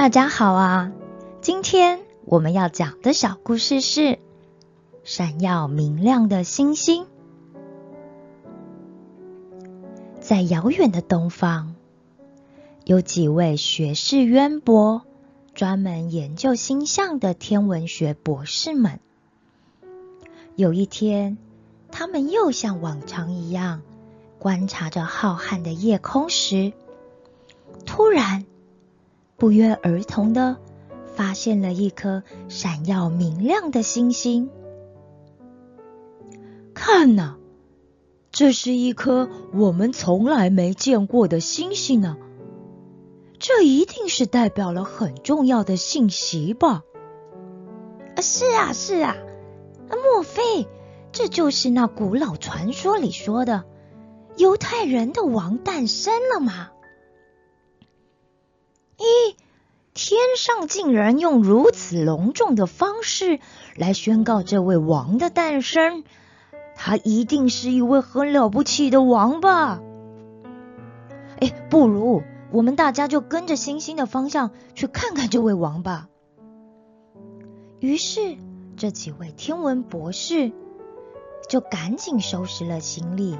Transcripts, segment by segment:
大家好啊！今天我们要讲的小故事是《闪耀明亮的星星》。在遥远的东方，有几位学识渊博、专门研究星象的天文学博士们。有一天，他们又像往常一样观察着浩瀚的夜空时，突然。不约而同的发现了一颗闪耀明亮的星星。看呐，这是一颗我们从来没见过的星星呢。这一定是代表了很重要的信息吧？啊，是啊，是啊。莫非这就是那古老传说里说的犹太人的王诞生了吗？咦，天上竟然用如此隆重的方式来宣告这位王的诞生，他一定是一位很了不起的王吧？哎，不如我们大家就跟着星星的方向去看看这位王吧。于是，这几位天文博士就赶紧收拾了行李，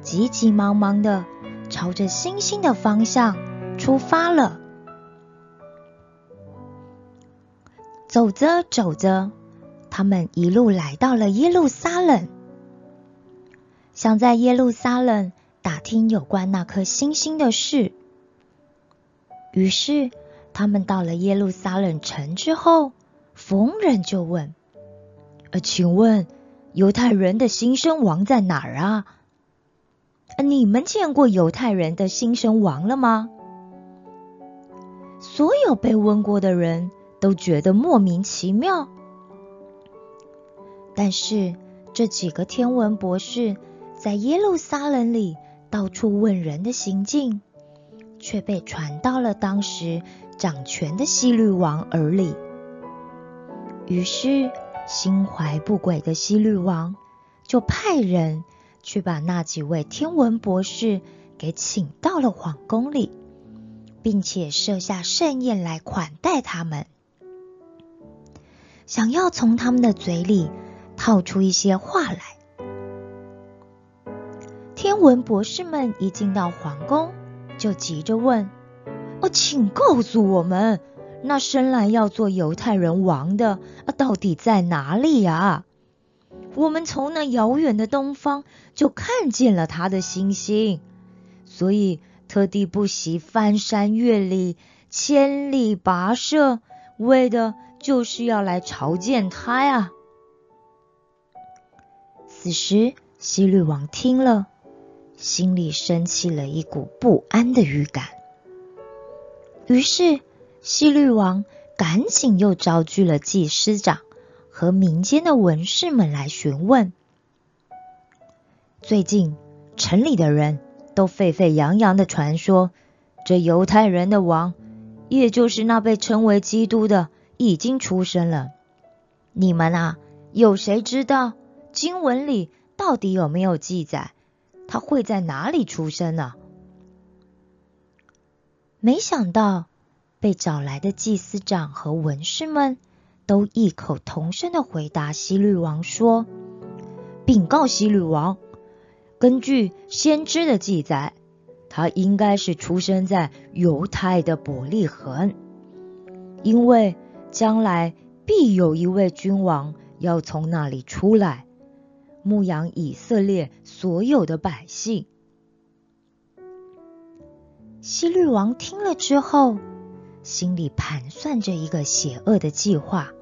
急急忙忙的朝着星星的方向出发了。走着走着，他们一路来到了耶路撒冷，想在耶路撒冷打听有关那颗星星的事。于是，他们到了耶路撒冷城之后，逢人就问：“呃，请问犹太人的新生王在哪儿啊？你们见过犹太人的新生王了吗？”所有被问过的人。都觉得莫名其妙，但是这几个天文博士在耶路撒冷里到处问人的行径，却被传到了当时掌权的希律王耳里。于是，心怀不轨的希律王就派人去把那几位天文博士给请到了皇宫里，并且设下盛宴来款待他们。想要从他们的嘴里套出一些话来。天文博士们一进到皇宫，就急着问：“哦，请告诉我们，那生来要做犹太人王的啊，到底在哪里呀？我们从那遥远的东方就看见了他的星星，所以特地不惜翻山越岭、千里跋涉，为的。”就是要来朝见他呀！此时，希律王听了，心里升起了一股不安的预感。于是，希律王赶紧又召集了祭司长和民间的文士们来询问。最近，城里的人都沸沸扬扬的传说，这犹太人的王，也就是那被称为基督的。已经出生了，你们啊，有谁知道经文里到底有没有记载他会在哪里出生呢？没想到被找来的祭司长和文士们都异口同声的回答希律王说：“禀告希律王，根据先知的记载，他应该是出生在犹太的伯利恒，因为。”将来必有一位君王要从那里出来，牧养以色列所有的百姓。希律王听了之后，心里盘算着一个邪恶的计划，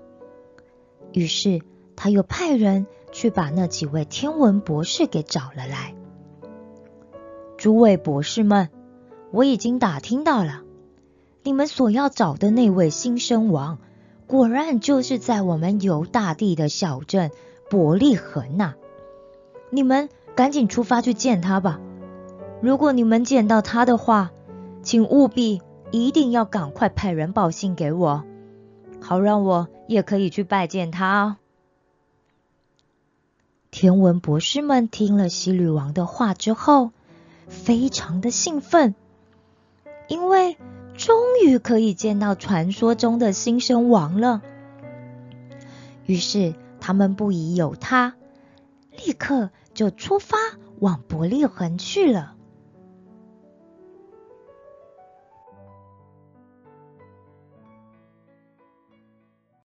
于是他又派人去把那几位天文博士给找了来。诸位博士们，我已经打听到了，你们所要找的那位新生王。果然就是在我们犹大地的小镇伯利恒呐！你们赶紧出发去见他吧。如果你们见到他的话，请务必一定要赶快派人报信给我，好让我也可以去拜见他哦。天文博士们听了希律王的话之后，非常的兴奋，因为终于可以见到传说中的新生王了。于是他们不疑有他，立刻就出发往伯利恒去了。